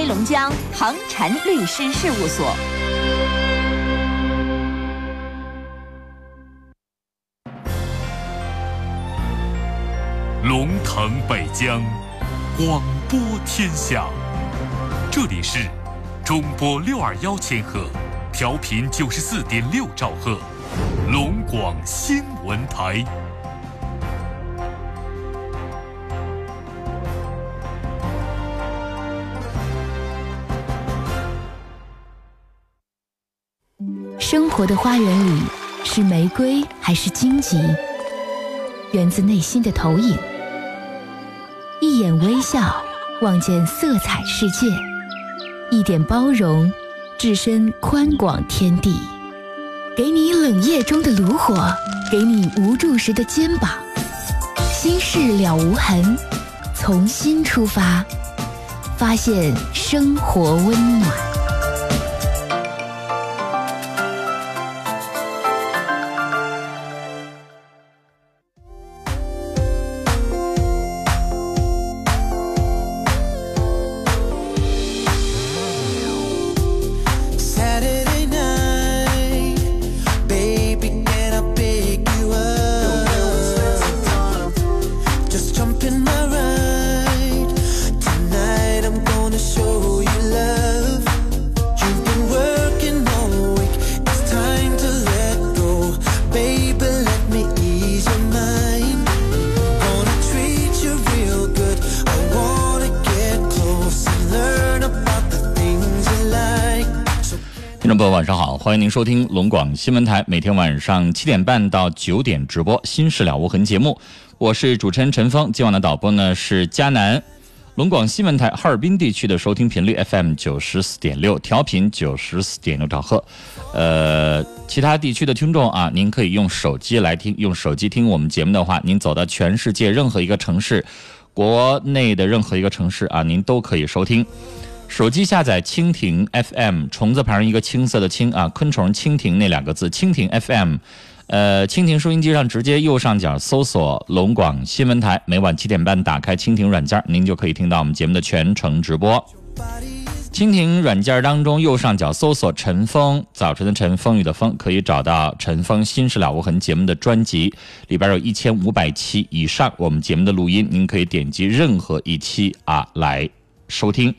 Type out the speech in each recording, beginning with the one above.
黑龙江航禅律师事务所。龙腾北疆，广播天下。这里是中波六二幺千赫，调频九十四点六兆赫，龙广新闻台。活的花园里，是玫瑰还是荆棘？源自内心的投影。一眼微笑，望见色彩世界；一点包容，置身宽广天地。给你冷夜中的炉火，给你无助时的肩膀。心事了无痕，从心出发，发现生活温暖。收听龙广新闻台每天晚上七点半到九点直播《心事了无痕》节目，我是主持人陈峰。今晚的导播呢是佳南。龙广新闻台哈尔滨地区的收听频率 FM 九十四点六，调频九十四点六兆赫。呃，其他地区的听众啊，您可以用手机来听，用手机听我们节目的话，您走到全世界任何一个城市，国内的任何一个城市啊，您都可以收听。手机下载蜻蜓 FM，虫字旁一个青色的青啊，昆虫蜻蜓那两个字，蜻蜓 FM，呃，蜻蜓收音机上直接右上角搜索龙广新闻台，每晚七点半打开蜻蜓软件，您就可以听到我们节目的全程直播。蜻蜓软件当中右上角搜索陈峰，早晨的晨，风雨的风，可以找到陈峰心事了无痕节目的专辑，里边有一千五百期以上我们节目的录音，您可以点击任何一期啊来收听。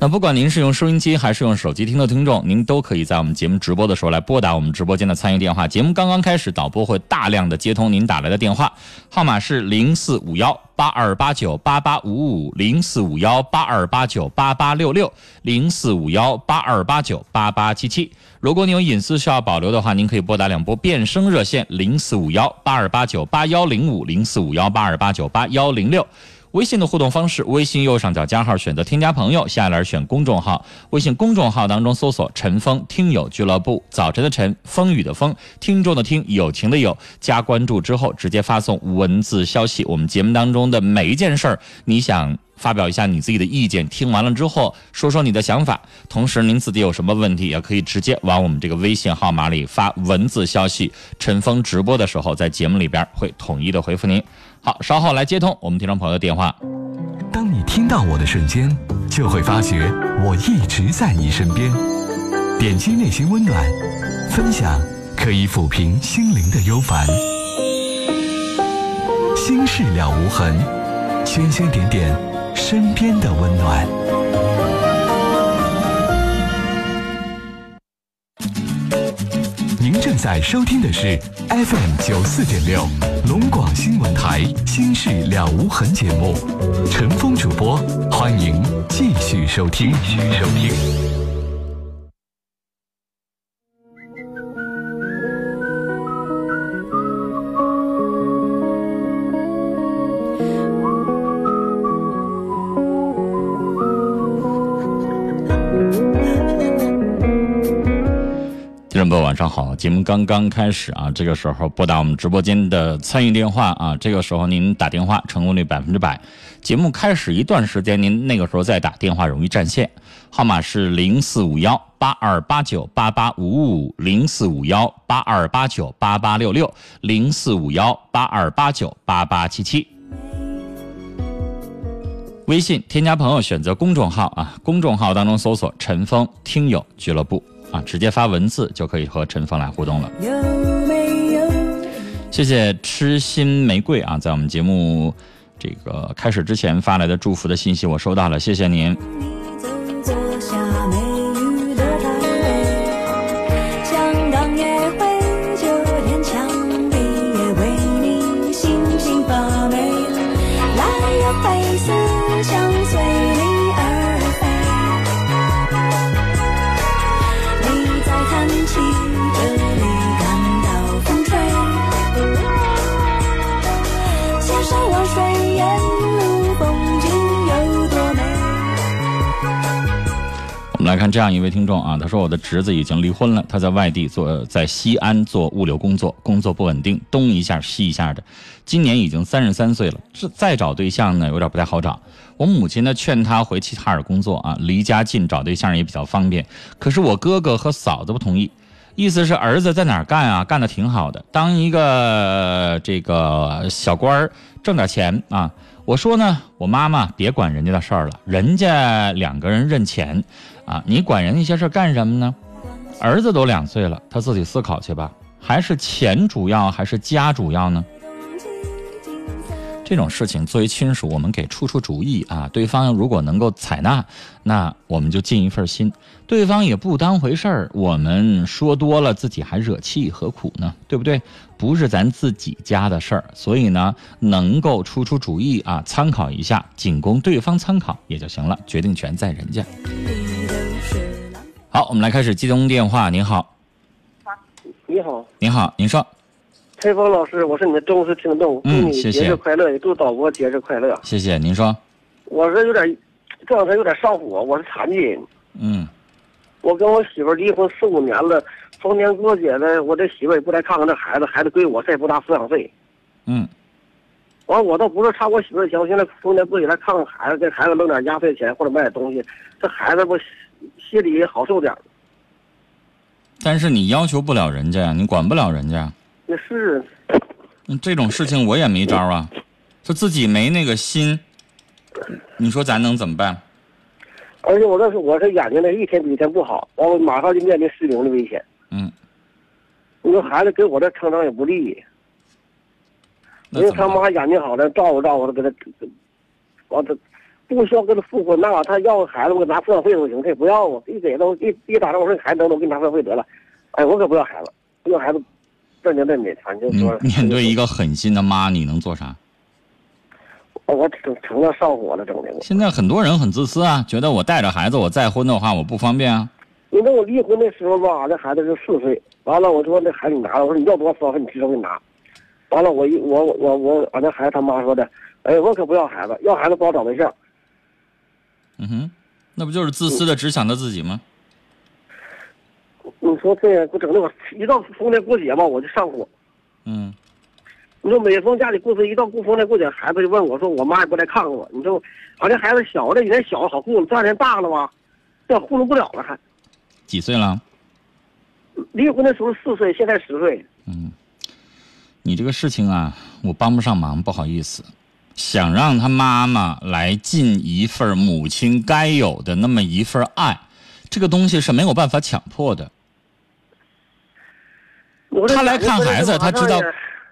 那不管您是用收音机还是用手机听的听众，您都可以在我们节目直播的时候来拨打我们直播间的参与电话。节目刚刚开始，导播会大量的接通您打来的电话，号码是零四五幺八二八九八八五五零四五幺八二八九八八六六零四五幺八二八九八八七七。如果你有隐私需要保留的话，您可以拨打两拨变声热线零四五幺八二八九八幺零五零四五幺八二八九八幺零六。微信的互动方式，微信右上角加号选择添加朋友，下栏选公众号。微信公众号当中搜索“陈峰听友俱乐部”，早晨的晨，风雨的风，听众的听，友情的友。加关注之后，直接发送文字消息。我们节目当中的每一件事儿，你想发表一下你自己的意见，听完了之后说说你的想法。同时，您自己有什么问题，也可以直接往我们这个微信号码里发文字消息。陈峰直播的时候，在节目里边会统一的回复您。好，稍后来接通我们听众朋友的电话。当你听到我的瞬间，就会发觉我一直在你身边。点击内心温暖，分享可以抚平心灵的忧烦。心事了无痕，圈圈点点身边的温暖。在收听的是 FM 九四点六龙广新闻台《心事了无痕》节目，陈峰主播，欢迎继续收听。继续收听。节目刚刚开始啊，这个时候拨打我们直播间的参与电话啊，这个时候您打电话成功率百分之百。节目开始一段时间，您那个时候再打电话容易占线，号码是零四五幺八二八九八八五五零四五幺八二八九八八六六零四五幺八二八九八八七七。微信添加朋友，选择公众号啊，公众号当中搜索“陈峰听友俱乐部”啊，直接发文字就可以和陈峰来互动了。谢谢痴心玫瑰啊，在我们节目这个开始之前发来的祝福的信息，我收到了，谢谢您。来看这样一位听众啊，他说我的侄子已经离婚了，他在外地做，在西安做物流工作，工作不稳定，东一下西一下的，今年已经三十三岁了，这再找对象呢有点不太好找。我母亲呢劝他回齐齐哈尔工作啊，离家近，找对象也比较方便。可是我哥哥和嫂子不同意，意思是儿子在哪儿干啊，干的挺好的，当一个这个小官儿，挣点钱啊。我说呢，我妈妈别管人家的事儿了，人家两个人认钱，啊，你管人那些事儿干什么呢？儿子都两岁了，他自己思考去吧。还是钱主要，还是家主要呢？这种事情作为亲属，我们给出出主意啊。对方如果能够采纳，那我们就尽一份心；对方也不当回事儿，我们说多了自己还惹气，何苦呢？对不对？不是咱自己家的事儿，所以呢，能够出出主意啊，参考一下，仅供对方参考也就行了，决定权在人家。好，我们来开始接通电话。您好，你好，您好，您说。陈峰老师，我是你的忠实听众，祝你节日快乐，也祝导播节日快乐。谢谢，您说。我是有点，这两天有点上火，我是残疾人。嗯。我跟我媳妇离婚四五年了，逢年过节的，我这媳妇也不来看看这孩子，孩子归我，再也不拿抚养费。嗯。完，我倒不是差我媳妇钱，我现在逢年过节来看看孩子，给孩子弄点压岁钱或者买点东西，这孩子不心里好受点。但是你要求不了人家呀，你管不了人家。那是，这种事情我也没招啊，他自己没那个心，你说咱能怎么办？而且我这是我这眼睛呢，一天比一天不好，完了马上就面临失明的危险。嗯，你说孩子给我这成长也不利，因为他妈眼睛好了，照顾照顾他，给他，完他不需要跟他复婚，那他要个孩子我给拿抚养费都行，他也不要啊，一给都一一打电话说孩子等等，我给你拿抚养费得了，哎，我可不要孩子，要孩子。正经正经，反正说面对一个狠心的妈，你能做啥？我成成了上火了，整的。现在很多人很自私啊，觉得我带着孩子，我再婚的话我不方便啊。你知道我离婚的时候吧，这孩子是四岁，完了我说那孩子你拿了，我说你要多少抚养费，你提我给你拿。完了我一我我我俺那孩子他妈说的，哎，我可不要孩子，要孩子不好找对象。嗯哼，那不就是自私的只想到自己吗？你说这给我整的我一到逢年过节吧，我就上火。嗯。你说每逢家里过节，一到过逢年过节，孩子就问我说：“我妈也不来看看我。”你说，好像孩子小，这几年小好糊弄，这两年大了吧，这糊弄不了了还。几岁了？离婚的时候四岁，现在十岁。嗯。你这个事情啊，我帮不上忙，不好意思。想让他妈妈来尽一份母亲该有的那么一份爱。这个东西是没有办法强迫的。他来看孩子，他知道，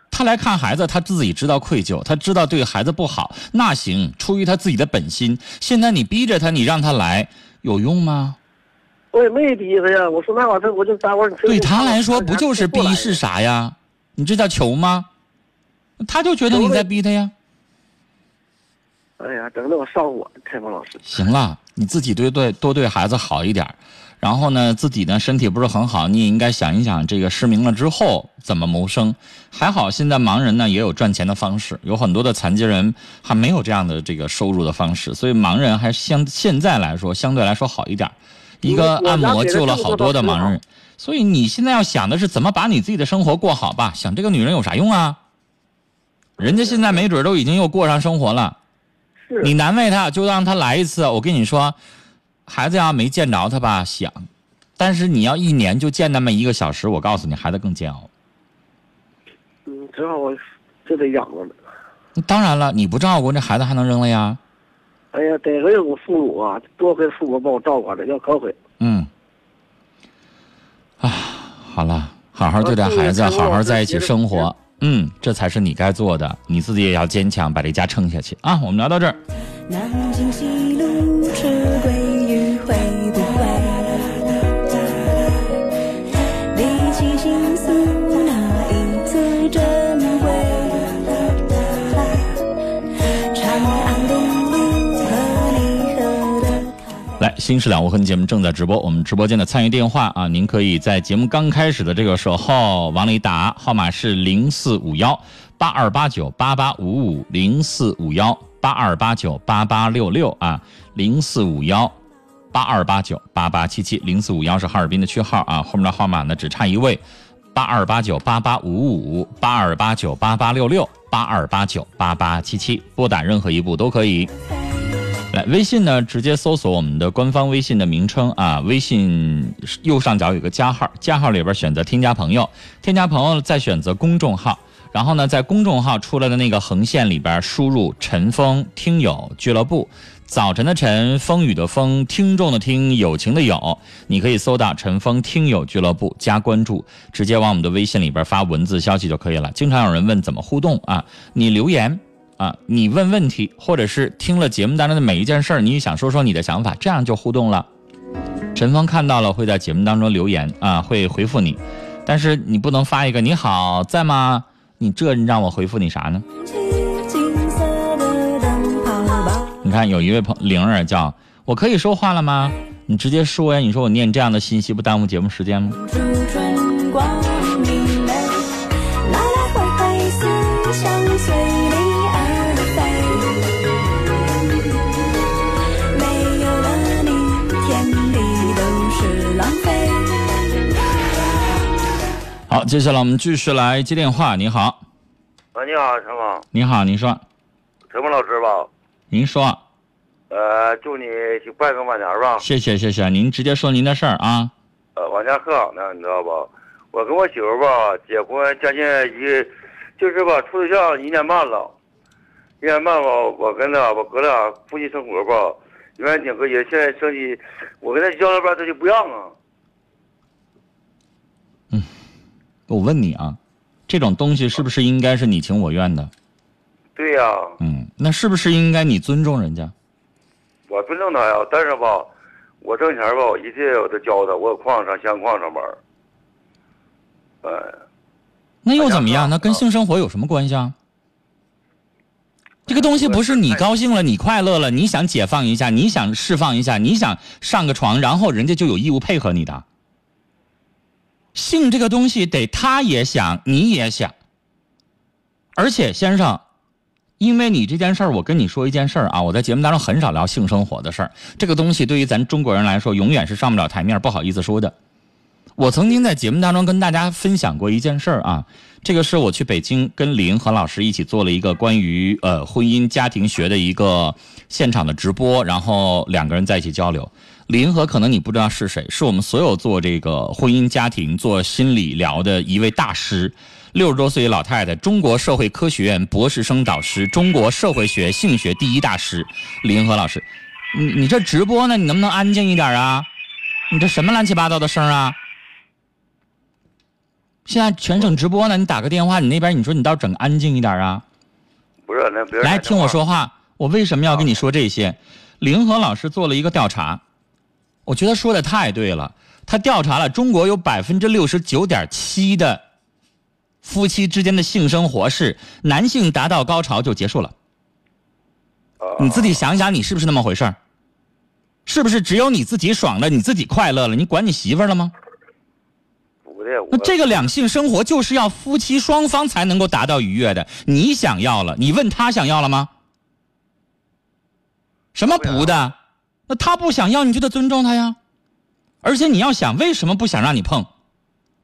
他来看孩子，他自己知道愧疚，他知道对孩子不好。那行，出于他自己的本心。现在你逼着他，你让他来，有用吗？我也没逼他呀。我说那玩意儿，我就待会儿。对他来说，不就是逼是啥呀？你这叫求吗？他就觉得你在逼他呀。哎呀，整的我上火，开峰老师。行了，你自己对对多对孩子好一点，然后呢，自己呢身体不是很好，你也应该想一想，这个失明了之后怎么谋生。还好现在盲人呢也有赚钱的方式，有很多的残疾人还没有这样的这个收入的方式，所以盲人还相现在来说相对来说好一点。一个按摩救了好多的盲人，所以你现在要想的是怎么把你自己的生活过好吧？想这个女人有啥用啊？人家现在没准都已经又过上生活了。你难为他，就让他来一次。我跟你说，孩子要没见着他吧，想；但是你要一年就见那么一个小时，我告诉你，孩子更煎熬。嗯，只好就得养着了。当然了，你不照顾，那孩子还能扔了呀？哎呀，得亏我父母啊，多亏父母把我照顾着，要可悔。嗯，啊，好了，好好对待孩子，好好在一起生活。嗯，这才是你该做的，你自己也要坚强，把这家撑下去啊！我们聊到这儿。南京新事了无痕节目正在直播，我们直播间的参与电话啊，您可以在节目刚开始的这个时候往里打，号码是零四五幺八二八九八八五五零四五幺八二八九八八六六啊，零四五幺八二八九八八七七，零四五幺是哈尔滨的区号啊，后面的号码呢只差一位，八二八九八八五五八二八九八八六六八二八九八八七七，拨打任何一部都可以。来，微信呢，直接搜索我们的官方微信的名称啊，微信右上角有个加号，加号里边选择添加朋友，添加朋友再选择公众号，然后呢，在公众号出来的那个横线里边输入“陈峰听友俱乐部”，早晨的晨，风雨的风，听众的听，友情的友，你可以搜到“陈峰听友俱乐部”加关注，直接往我们的微信里边发文字消息就可以了。经常有人问怎么互动啊，你留言。啊，你问问题，或者是听了节目当中的每一件事儿，你想说说你的想法，这样就互动了。陈峰看到了会在节目当中留言啊，会回复你。但是你不能发一个“你好，在吗？”你这让我回复你啥呢？你看有一位朋灵儿叫我可以说话了吗？你直接说呀，你说我念这样的信息不耽误节目时间吗？好，接下来我们继续来接电话。你好，喂，你好，陈峰。你好，您说。陈峰老师吧。您说。呃，祝你拜个晚年吧。谢谢，谢谢。您直接说您的事儿啊。呃，晚年很好呢，你知道吧？我跟我媳妇吧结婚将近一，就是吧处对象一年半了，一年半吧，我跟他我哥俩夫妻生活吧，原来挺和谐。现在生气，我跟他交了班，他就不让啊。我问你啊，这种东西是不是应该是你情我愿的？对呀。嗯，那是不是应该你尊重人家？我尊重他呀，但是吧，我挣钱吧，我一切我都教他。我有矿上镶矿上班。哎。那又怎么样？那跟性生活有什么关系啊？这个东西不是你高兴了，你快乐了，你想解放一下，你想释放一下，你想上个床，然后人家就有义务配合你的。性这个东西得他也想，你也想。而且先生，因为你这件事儿，我跟你说一件事儿啊，我在节目当中很少聊性生活的事儿。这个东西对于咱中国人来说，永远是上不了台面，不好意思说的。我曾经在节目当中跟大家分享过一件事儿啊，这个是我去北京跟林和老师一起做了一个关于呃婚姻家庭学的一个现场的直播，然后两个人在一起交流。李银河可能你不知道是谁，是我们所有做这个婚姻家庭、做心理疗的一位大师，六十多岁老太太，中国社会科学院博士生导师，中国社会学性学第一大师，林和老师。你你这直播呢？你能不能安静一点啊？你这什么乱七八糟的声啊？现在全省直播呢，你打个电话，你那边你说你倒整安静一点啊？不是，那别来听我说话。我为什么要跟你说这些？林和老师做了一个调查。我觉得说的太对了。他调查了中国有百分之六十九点七的夫妻之间的性生活是男性达到高潮就结束了。你自己想想，你是不是那么回事是不是只有你自己爽了，你自己快乐了？你管你媳妇了吗？那这个两性生活就是要夫妻双方才能够达到愉悦的。你想要了，你问他想要了吗？什么不的？那他不想要，你就得尊重他呀。而且你要想，为什么不想让你碰？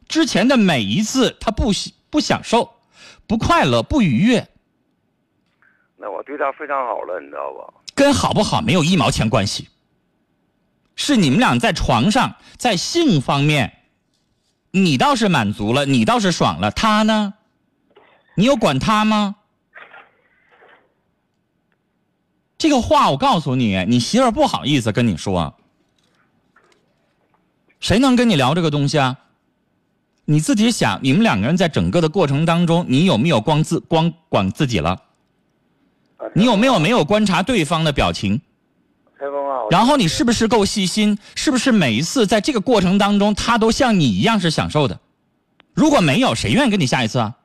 之前的每一次，他不不享受，不快乐，不愉悦。那我对他非常好了，你知道吧？跟好不好没有一毛钱关系。是你们俩在床上，在性方面，你倒是满足了，你倒是爽了，他呢？你有管他吗？这个话我告诉你，你媳妇儿不好意思跟你说，谁能跟你聊这个东西啊？你自己想，你们两个人在整个的过程当中，你有没有光自光管自己了？啊你有没有没有观察对方的表情？然后你是不是够细心？是不是每一次在这个过程当中，他都像你一样是享受的？如果没有，谁愿意跟你下一次啊？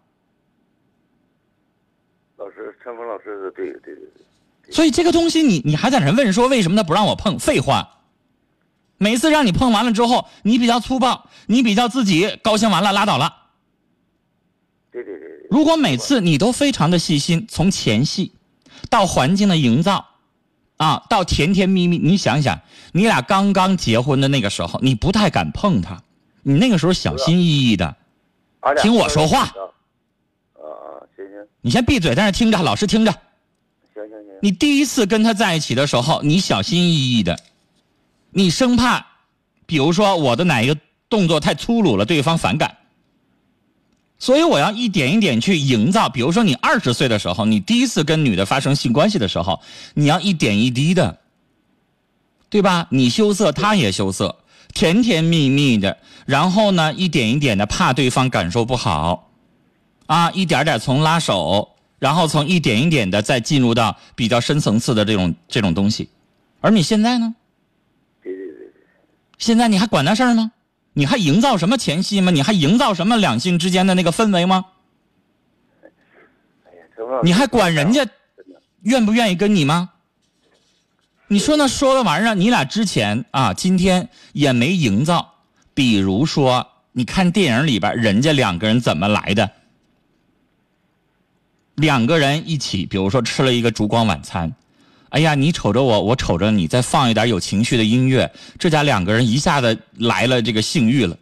老师，陈峰老师是对的，对对对。所以这个东西你，你还在那问说为什么他不让我碰？废话，每次让你碰完了之后，你比较粗暴，你比较自己高兴完了拉倒了。对对对对，如果每次你都非常的细心，从前戏到环境的营造，啊，到甜甜蜜蜜，你想想，你俩刚刚结婚的那个时候，你不太敢碰他，你那个时候小心翼翼的。听我说话啊啊啊！行行你先闭嘴，在那听着，老师听着。你第一次跟他在一起的时候，你小心翼翼的，你生怕，比如说我的哪一个动作太粗鲁了，对方反感。所以我要一点一点去营造。比如说你二十岁的时候，你第一次跟女的发生性关系的时候，你要一点一滴的，对吧？你羞涩，他也羞涩，甜甜蜜蜜的，然后呢，一点一点的，怕对方感受不好，啊，一点点从拉手，然后从一点一点的再进入到比较深层次的这种这种东西。而你现在呢？对对对对，现在你还管那事儿吗？你还营造什么前戏吗？你还营造什么两性之间的那个氛围吗？你还管人家愿不愿意跟你吗？你说那说的玩意儿，你俩之前啊，今天也没营造。比如说，你看电影里边人家两个人怎么来的？两个人一起，比如说吃了一个烛光晚餐，哎呀，你瞅着我，我瞅着你，再放一点有情绪的音乐，这家两个人一下子来了这个性欲了，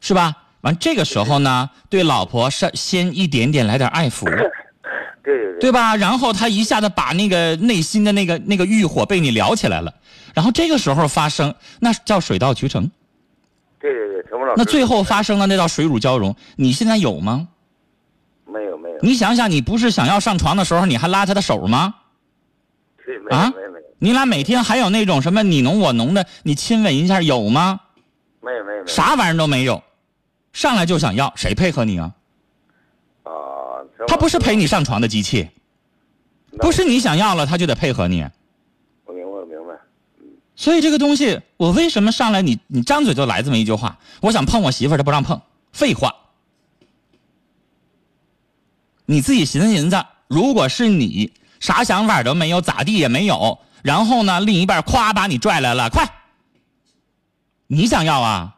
是吧？完这个时候呢，对老婆是先一点点来点爱抚。对对对，对吧？然后他一下子把那个内心的那个那个欲火被你撩起来了，然后这个时候发生，那叫水到渠成。对对对，陈峰老师，那最后发生的那道水乳交融，你现在有吗？没有没有，你想想，你不是想要上床的时候，你还拉他的手吗？啊你俩每天还有那种什么你侬我侬的，你亲吻一下有吗？没有没有没有，啥玩意儿都没有，上来就想要，谁配合你啊？啊？他不是陪你上床的机器，不是你想要了他就得配合你。我明白我明白，所以这个东西，我为什么上来你你张嘴就来这么一句话？我想碰我媳妇儿，她不让碰，废话。你自己寻思寻思，如果是你，啥想法都没有，咋地也没有，然后呢，另一半咵把你拽来了，快，你想要啊？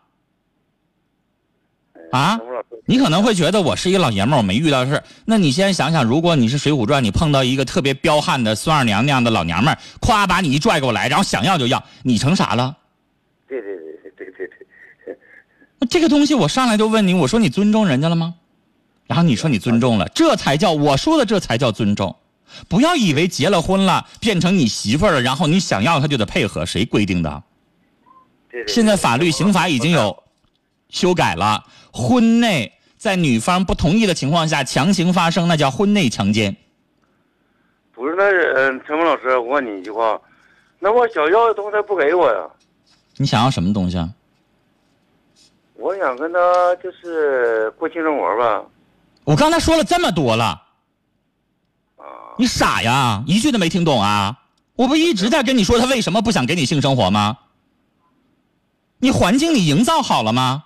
啊你可能会觉得我是一老爷们儿，我没遇到事儿。那你先想想，如果你是《水浒传》，你碰到一个特别彪悍的孙二娘那样的老娘们儿，咵把你一拽过来，然后想要就要，你成啥了？对对对对对对对，那 这个东西我上来就问你，我说你尊重人家了吗？然后你说你尊重了，这才叫我说的，这才叫尊重。不要以为结了婚了变成你媳妇儿了，然后你想要他就得配合，谁规定的？现在法律刑法已经有修改了，婚内在女方不同意的情况下强行发生，那叫婚内强奸。不是那嗯，陈峰老师，我问你一句话，那我想要的东西他不给我呀？你想要什么东西啊？我想跟他就是过性生活吧，我刚才说了这么多了，啊，你傻呀？一句都没听懂啊？我不一直在跟你说他为什么不想给你性生活吗？你环境你营造好了吗？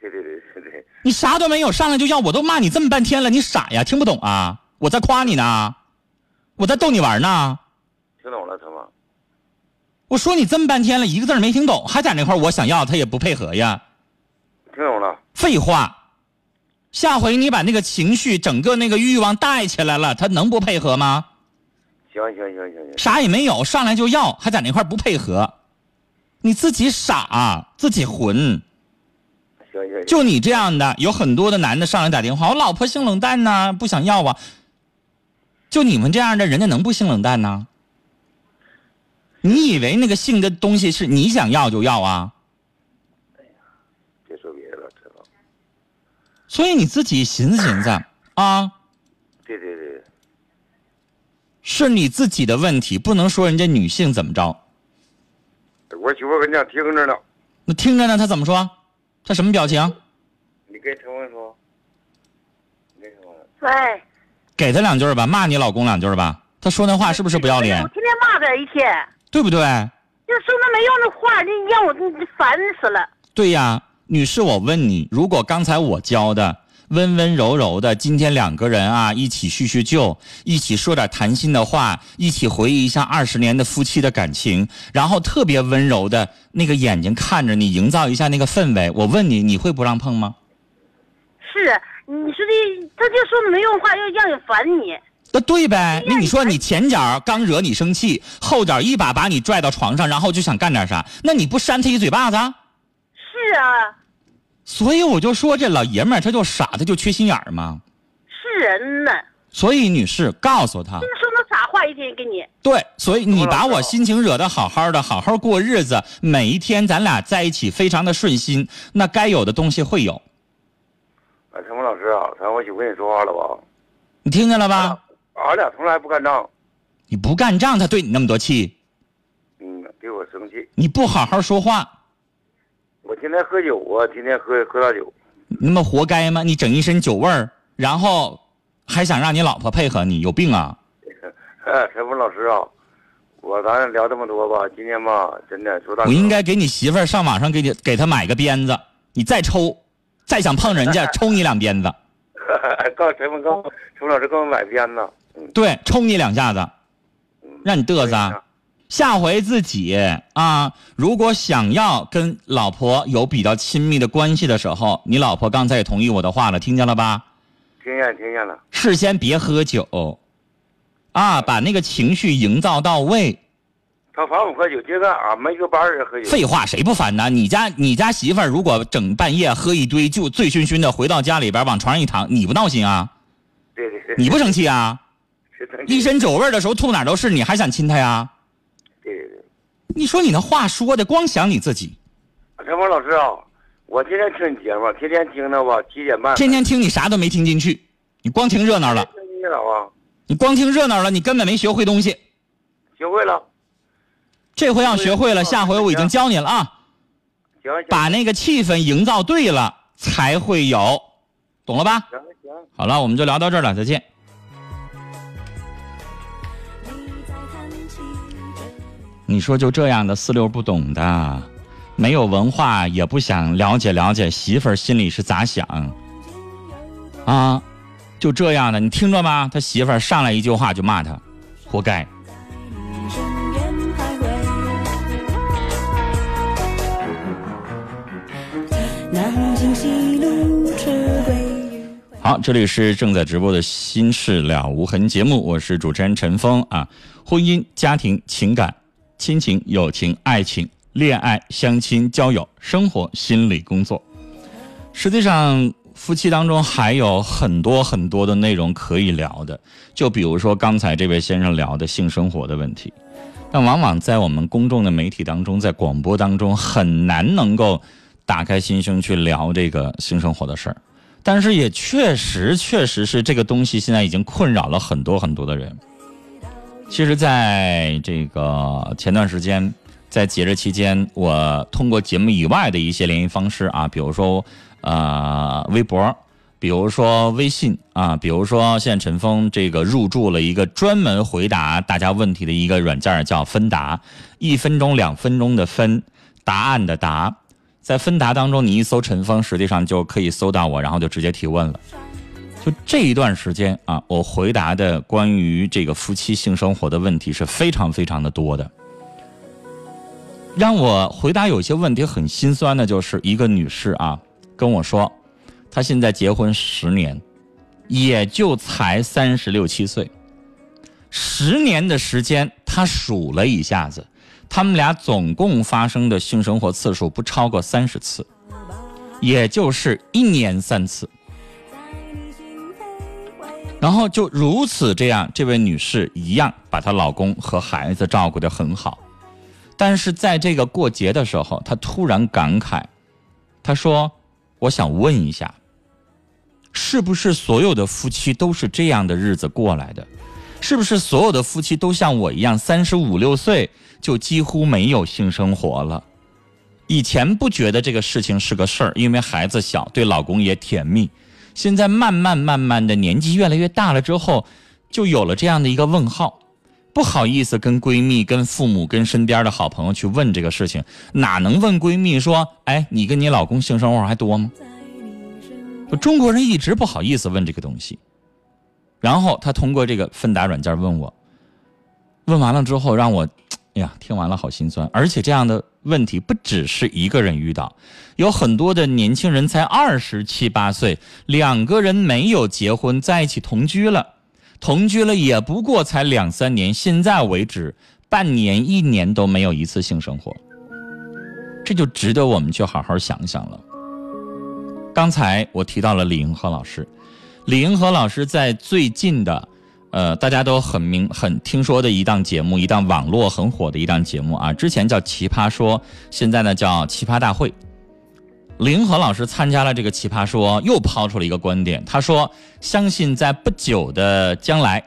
对对对对对，你啥都没有，上来就要，我都骂你这么半天了，你傻呀？听不懂啊？我在夸你呢，我在逗你玩呢。听懂了，陈峰。我说你这么半天了，一个字儿没听懂，还在那块儿我想要，他也不配合呀。听懂了，废话，下回你把那个情绪、整个那个欲望带起来了，他能不配合吗？行行行行行，啥也没有，上来就要，还在那块不配合，你自己傻，自己混。行行行，就你这样的，有很多的男的上来打电话，我老婆性冷淡呐、不想要啊。就你们这样的，人家能不性冷淡呢？你以为那个性的东西是你想要就要啊？别说别的了，陈峰。所以你自己寻思寻思啊，对对对，是你自己的问题，不能说人家女性怎么着。我媳妇跟家听着呢，那听着呢，她怎么说？她什么表情？你跟陈文说。那什么？喂，给她两句儿吧，骂你老公两句儿吧。她说那话是不是不要脸我？天天骂他一天，对不对？就说那没用的话，你让我你烦死了。对呀，女士，我问你，如果刚才我教的温温柔柔的，今天两个人啊一起叙叙旧，一起说点谈心的话，一起回忆一下二十年的夫妻的感情，然后特别温柔的那个眼睛看着你，营造一下那个氛围，我问你，你会不让碰吗？是，你说的，他就说没用话，要让人烦你。那对呗，那你说你前脚刚惹你生气，后脚一把把你拽到床上，然后就想干点啥，那你不扇他一嘴巴子？是啊，所以我就说这老爷们儿他就傻，他就缺心眼儿嘛。是人呢，所以女士告诉他就，说那傻话一天给你。对，所以你把我心情惹得好好的，好好过日子，每一天咱俩在一起非常的顺心，那该有的东西会有，啊，陈峰老师啊，咱我媳妇跟你说话了吧？你听见了吧？俺俩从来不干仗，你不干仗，他对你那么多气，嗯，对我生气。你不好好说话，我天天喝酒啊，天天喝喝大酒。那么活该吗？你整一身酒味儿，然后还想让你老婆配合你，有病啊！哎，陈峰老师啊，我咱聊这么多吧，今天吧，真的说大，我应该给你媳妇儿上网上给你给她买个鞭子，你再抽，再想碰人家，抽你两鞭子，告诉陈峰，告诉陈峰老师给我买鞭子。嗯，对，抽你两下子，嗯让你嘚瑟啊。下回自己啊，如果想要跟老婆有比较亲密的关系的时候，你老婆刚才也同意我的话了，听见了吧？听见听见了。事先别喝酒，啊，把那个情绪营造到位。他烦我喝酒，今天俺们一个班儿人喝酒。废话，谁不烦呢？你家你家媳妇儿如果整半夜喝一堆，就醉醺醺的回到家里边往床上一躺，你不闹心啊？对对对。你不生气啊？是生气一身酒味儿的时候吐哪儿都是，你还想亲她呀？你说你那话说的，光想你自己，陈峰老师啊，我天天听你节目，天天听的吧，七点半。天天听你啥都没听进去，你光听热闹了，听你了啊，你光听热闹了，你根本没学会东西。学会了。这回要学会了，下回我已经教你了啊。把那个气氛营造对了，才会有，懂了吧？行行。好了，我们就聊到这儿了，再见。你说就这样的四六不懂的，没有文化，也不想了解了解媳妇儿心里是咋想，啊，就这样的，你听着吗？他媳妇儿上来一句话就骂他，活该。好，这里是正在直播的《心事了无痕》节目，我是主持人陈峰啊。婚姻、家庭、情感、亲情、友情、爱情、恋爱、相亲、交友、生活、心理工作，实际上夫妻当中还有很多很多的内容可以聊的。就比如说刚才这位先生聊的性生活的问题，但往往在我们公众的媒体当中，在广播当中很难能够打开心胸去聊这个性生活的事儿。但是也确实，确实是这个东西现在已经困扰了很多很多的人。其实，在这个前段时间，在节日期间，我通过节目以外的一些联系方式啊，比如说呃微博，比如说微信啊，比如说现在陈峰这个入驻了一个专门回答大家问题的一个软件，叫芬达，一分钟两分钟的分，答案的答。在芬达当中，你一搜陈峰，实际上就可以搜到我，然后就直接提问了。就这一段时间啊，我回答的关于这个夫妻性生活的问题是非常非常的多的。让我回答有些问题很心酸的，就是一个女士啊跟我说，她现在结婚十年，也就才三十六七岁，十年的时间，她数了一下子。他们俩总共发生的性生活次数不超过三十次，也就是一年三次。然后就如此这样，这位女士一样把她老公和孩子照顾得很好。但是在这个过节的时候，她突然感慨，她说：“我想问一下，是不是所有的夫妻都是这样的日子过来的？是不是所有的夫妻都像我一样，三十五六岁就几乎没有性生活了？以前不觉得这个事情是个事儿，因为孩子小，对老公也甜蜜。现在慢慢慢慢的年纪越来越大了之后，就有了这样的一个问号，不好意思跟闺蜜、跟父母、跟身边的好朋友去问这个事情，哪能问闺蜜说：“哎，你跟你老公性生活还多吗？”中国人一直不好意思问这个东西。然后他通过这个芬达软件问我，问完了之后让我，哎呀，听完了好心酸。而且这样的问题不只是一个人遇到，有很多的年轻人才二十七八岁，两个人没有结婚，在一起同居了，同居了也不过才两三年，现在为止半年一年都没有一次性生活，这就值得我们去好好想想了。刚才我提到了李银河老师。李银河老师在最近的，呃，大家都很明很听说的一档节目，一档网络很火的一档节目啊，之前叫《奇葩说》，现在呢叫《奇葩大会》。林和老师参加了这个《奇葩说》，又抛出了一个观点，他说：“相信在不久的将来，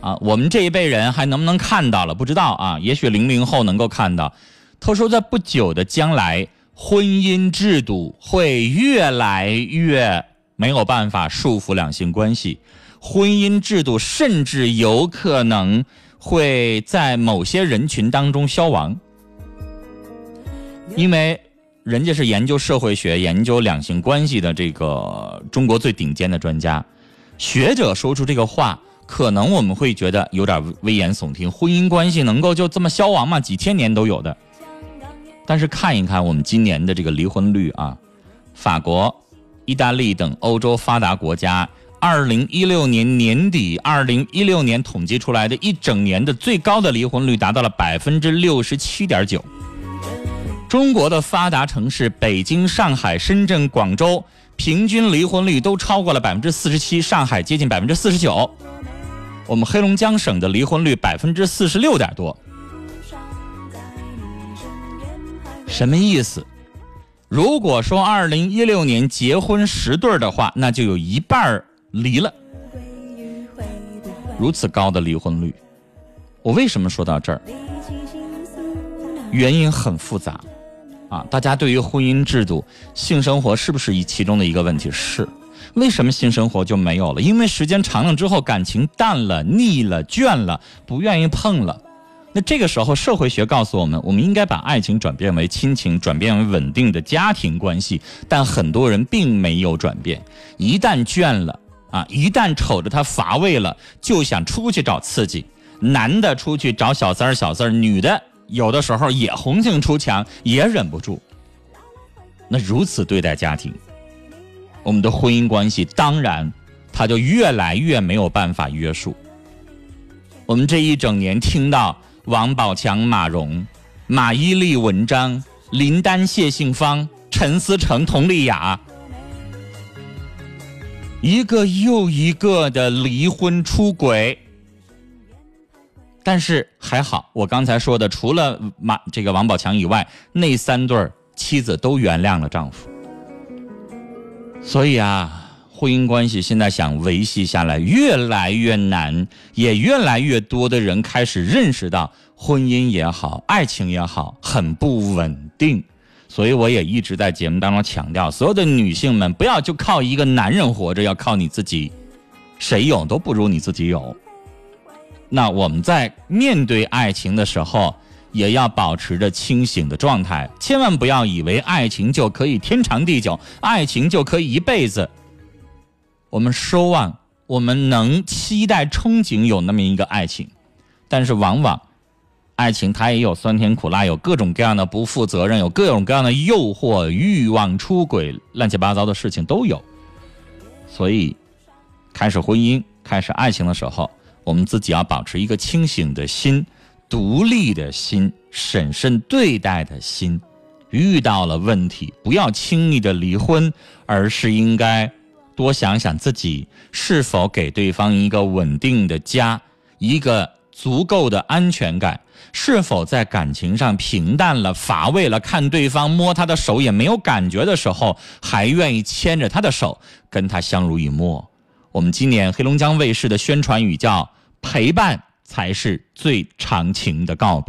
啊，我们这一辈人还能不能看到了？不知道啊，也许零零后能够看到。”他说：“在不久的将来，婚姻制度会越来越……”没有办法束缚两性关系，婚姻制度甚至有可能会在某些人群当中消亡，因为人家是研究社会学、研究两性关系的这个中国最顶尖的专家，学者说出这个话，可能我们会觉得有点危言耸听。婚姻关系能够就这么消亡吗？几千年都有的。但是看一看我们今年的这个离婚率啊，法国。意大利等欧洲发达国家，二零一六年年底，二零一六年统计出来的一整年的最高的离婚率达到了百分之六十七点九。中国的发达城市北京、上海、深圳、广州，平均离婚率都超过了百分之四十七，上海接近百分之四十九。我们黑龙江省的离婚率百分之四十六点多，什么意思？如果说二零一六年结婚十对的话，那就有一半儿离了。如此高的离婚率，我为什么说到这儿？原因很复杂，啊，大家对于婚姻制度、性生活是不是一其中的一个问题？是，为什么性生活就没有了？因为时间长了之后，感情淡了、腻了、倦了，不愿意碰了。那这个时候，社会学告诉我们，我们应该把爱情转变为亲情，转变为稳定的家庭关系。但很多人并没有转变，一旦倦了啊，一旦瞅着他乏味了，就想出去找刺激。男的出去找小三儿、小四儿，女的有的时候也红杏出墙，也忍不住。那如此对待家庭，我们的婚姻关系当然，他就越来越没有办法约束。我们这一整年听到。王宝强、马蓉、马伊琍、文章、林丹、谢杏芳、陈思诚、佟丽娅，一个又一个的离婚出轨。但是还好，我刚才说的，除了马这个王宝强以外，那三对妻子都原谅了丈夫。所以啊。婚姻关系现在想维系下来越来越难，也越来越多的人开始认识到婚姻也好，爱情也好，很不稳定。所以我也一直在节目当中强调，所有的女性们不要就靠一个男人活着，要靠你自己，谁有都不如你自己有。那我们在面对爱情的时候，也要保持着清醒的状态，千万不要以为爱情就可以天长地久，爱情就可以一辈子。我们奢望，我们能期待、憧憬有那么一个爱情，但是往往，爱情它也有酸甜苦辣，有各种各样的不负责任，有各种各样的诱惑、欲望、出轨、乱七八糟的事情都有。所以，开始婚姻、开始爱情的时候，我们自己要保持一个清醒的心、独立的心、审慎对待的心。遇到了问题，不要轻易的离婚，而是应该。多想想自己是否给对方一个稳定的家，一个足够的安全感，是否在感情上平淡了、乏味了，看对方摸他的手也没有感觉的时候，还愿意牵着他的手跟他相濡以沫。我们今年黑龙江卫视的宣传语叫陪伴才是最长情的告白。